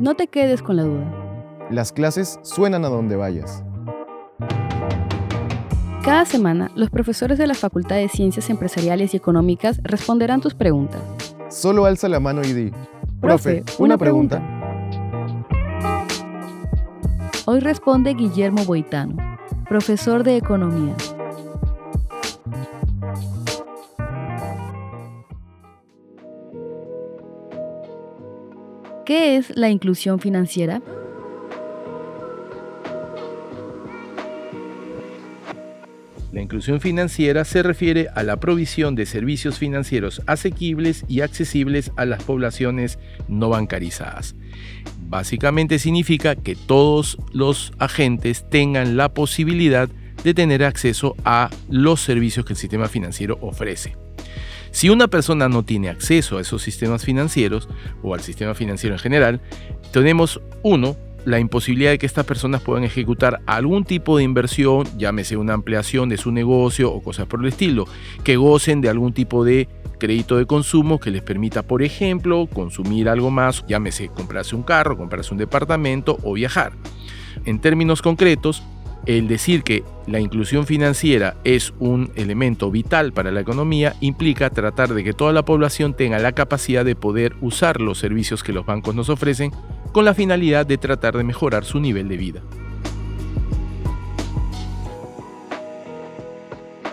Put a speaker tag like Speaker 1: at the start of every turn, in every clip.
Speaker 1: No te quedes con la duda.
Speaker 2: Las clases suenan a donde vayas.
Speaker 1: Cada semana, los profesores de la Facultad de Ciencias Empresariales y Económicas responderán tus preguntas.
Speaker 2: Solo alza la mano y di,
Speaker 1: profe, una, pregunta. Hoy responde Guillermo Boitano, profesor de Economía. ¿Qué es la inclusión financiera?
Speaker 3: La inclusión financiera se refiere a la provisión de servicios financieros asequibles y accesibles a las poblaciones no bancarizadas. Básicamente significa que todos los agentes tengan la posibilidad de tener acceso a los servicios que el sistema financiero ofrece. Si una persona no tiene acceso a esos sistemas financieros o al sistema financiero en general, tenemos uno, la imposibilidad de que estas personas puedan ejecutar algún tipo de inversión, llámese una ampliación de su negocio o cosas por el estilo, que gocen de algún tipo de crédito de consumo que les permita, por ejemplo, consumir algo más, llámese comprarse un carro, comprarse un departamento o viajar. En términos concretos, el decir que la inclusión financiera es un elemento vital para la economía implica tratar de que toda la población tenga la capacidad de poder usar los servicios que los bancos nos ofrecen con la finalidad de tratar de mejorar su nivel de vida.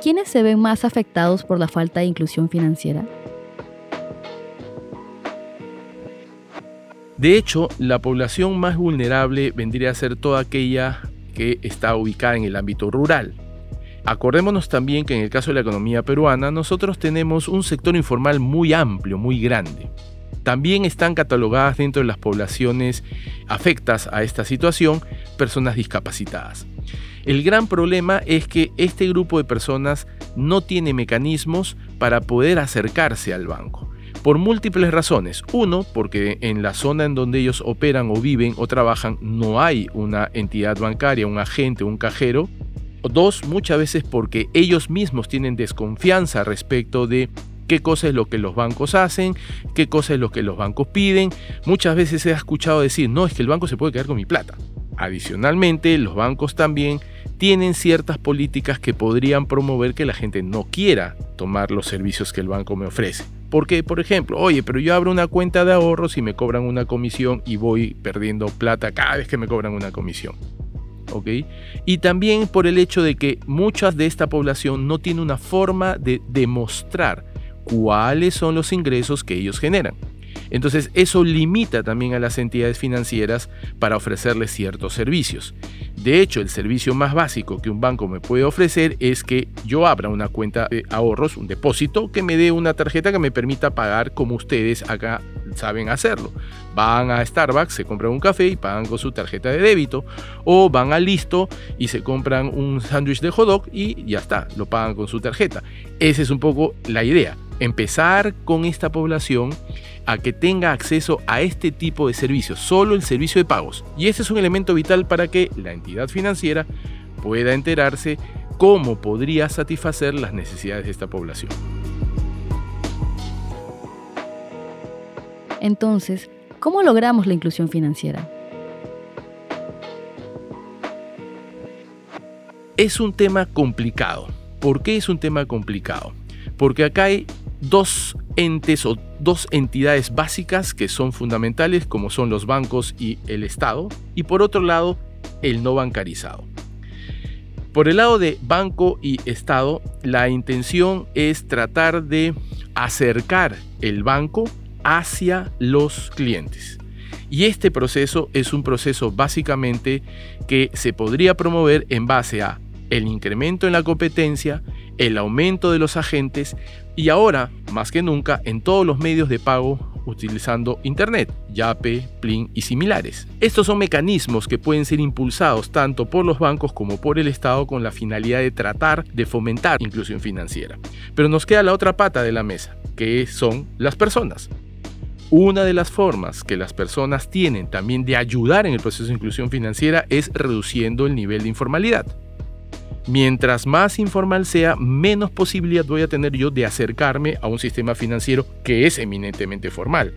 Speaker 1: ¿Quiénes se ven más afectados por la falta de inclusión financiera?
Speaker 3: De hecho, la población más vulnerable vendría a ser toda aquella que está ubicada en el ámbito rural. Acordémonos también que en el caso de la economía peruana, nosotros tenemos un sector informal muy amplio, muy grande. También están catalogadas dentro de las poblaciones afectas a esta situación personas discapacitadas. El gran problema es que este grupo de personas no tiene mecanismos para poder acercarse al banco. Por múltiples razones. Uno, porque en la zona en donde ellos operan o viven o trabajan no hay una entidad bancaria, un agente, un cajero. Dos, muchas veces porque ellos mismos tienen desconfianza respecto de qué cosa es lo que los bancos hacen, qué cosa es lo que los bancos piden. Muchas veces he escuchado decir, no, es que el banco se puede quedar con mi plata. Adicionalmente, los bancos también tienen ciertas políticas que podrían promover que la gente no quiera tomar los servicios que el banco me ofrece. Porque, por ejemplo, oye, pero yo abro una cuenta de ahorros y me cobran una comisión y voy perdiendo plata cada vez que me cobran una comisión. ¿Ok? Y también por el hecho de que muchas de esta población no tiene una forma de demostrar cuáles son los ingresos que ellos generan. Entonces eso limita también a las entidades financieras para ofrecerles ciertos servicios. De hecho, el servicio más básico que un banco me puede ofrecer es que yo abra una cuenta de ahorros, un depósito, que me dé una tarjeta que me permita pagar como ustedes acá saben hacerlo. Van a Starbucks, se compran un café y pagan con su tarjeta de débito. O van a Listo y se compran un sándwich de hot dog y ya está, lo pagan con su tarjeta. Esa es un poco la idea empezar con esta población a que tenga acceso a este tipo de servicios, solo el servicio de pagos. Y ese es un elemento vital para que la entidad financiera pueda enterarse cómo podría satisfacer las necesidades de esta población.
Speaker 1: Entonces, ¿cómo logramos la inclusión financiera?
Speaker 3: Es un tema complicado. ¿Por qué es un tema complicado? Porque acá hay dos entes o dos entidades básicas que son fundamentales, como son los bancos y el Estado, y por otro lado, el no bancarizado. Por el lado de banco y Estado, la intención es tratar de acercar el banco hacia los clientes. Y este proceso es un proceso básicamente que se podría promover en base a el incremento en la competencia, el aumento de los agentes y ahora, más que nunca, en todos los medios de pago utilizando Internet, Yape, Plin y similares. Estos son mecanismos que pueden ser impulsados tanto por los bancos como por el Estado con la finalidad de tratar de fomentar inclusión financiera. Pero nos queda la otra pata de la mesa, que son las personas. Una de las formas que las personas tienen también de ayudar en el proceso de inclusión financiera es reduciendo el nivel de informalidad. Mientras más informal sea, menos posibilidad voy a tener yo de acercarme a un sistema financiero que es eminentemente formal.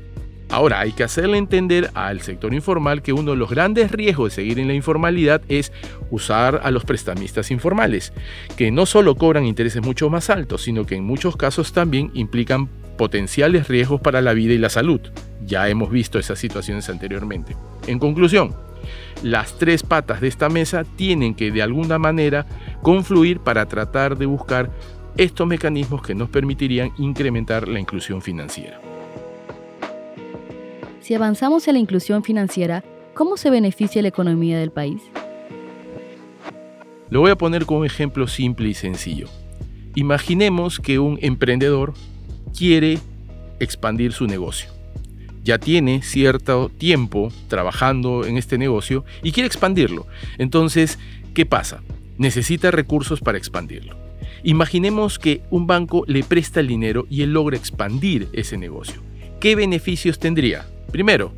Speaker 3: Ahora, hay que hacerle entender al sector informal que uno de los grandes riesgos de seguir en la informalidad es usar a los prestamistas informales, que no solo cobran intereses mucho más altos, sino que en muchos casos también implican potenciales riesgos para la vida y la salud. Ya hemos visto esas situaciones anteriormente. En conclusión, las tres patas de esta mesa tienen que de alguna manera confluir para tratar de buscar estos mecanismos que nos permitirían incrementar la inclusión financiera.
Speaker 1: Si avanzamos en la inclusión financiera, ¿cómo se beneficia la economía del país?
Speaker 3: Lo voy a poner como ejemplo simple y sencillo. Imaginemos que un emprendedor quiere expandir su negocio. Ya tiene cierto tiempo trabajando en este negocio y quiere expandirlo. Entonces, ¿qué pasa? Necesita recursos para expandirlo. Imaginemos que un banco le presta el dinero y él logra expandir ese negocio. ¿Qué beneficios tendría? Primero,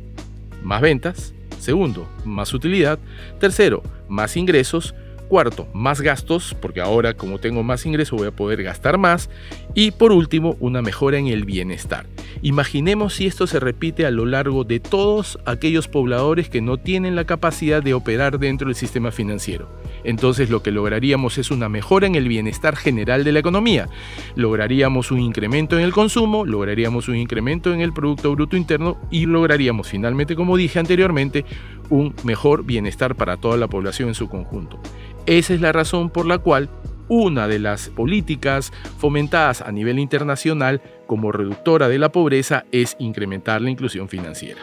Speaker 3: más ventas. Segundo, más utilidad. Tercero, más ingresos. Cuarto, más gastos, porque ahora como tengo más ingresos voy a poder gastar más. Y por último, una mejora en el bienestar. Imaginemos si esto se repite a lo largo de todos aquellos pobladores que no tienen la capacidad de operar dentro del sistema financiero. Entonces lo que lograríamos es una mejora en el bienestar general de la economía. Lograríamos un incremento en el consumo, lograríamos un incremento en el Producto Bruto Interno y lograríamos finalmente, como dije anteriormente, un mejor bienestar para toda la población en su conjunto. Esa es la razón por la cual una de las políticas fomentadas a nivel internacional como reductora de la pobreza es incrementar la inclusión financiera.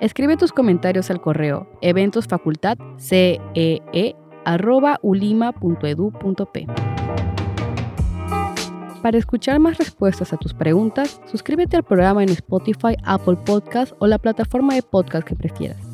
Speaker 1: Escribe tus comentarios al correo eventosfacultadcee.ulima.edu.p. Para escuchar más respuestas a tus preguntas, suscríbete al programa en Spotify, Apple Podcast o la plataforma de podcast que prefieras.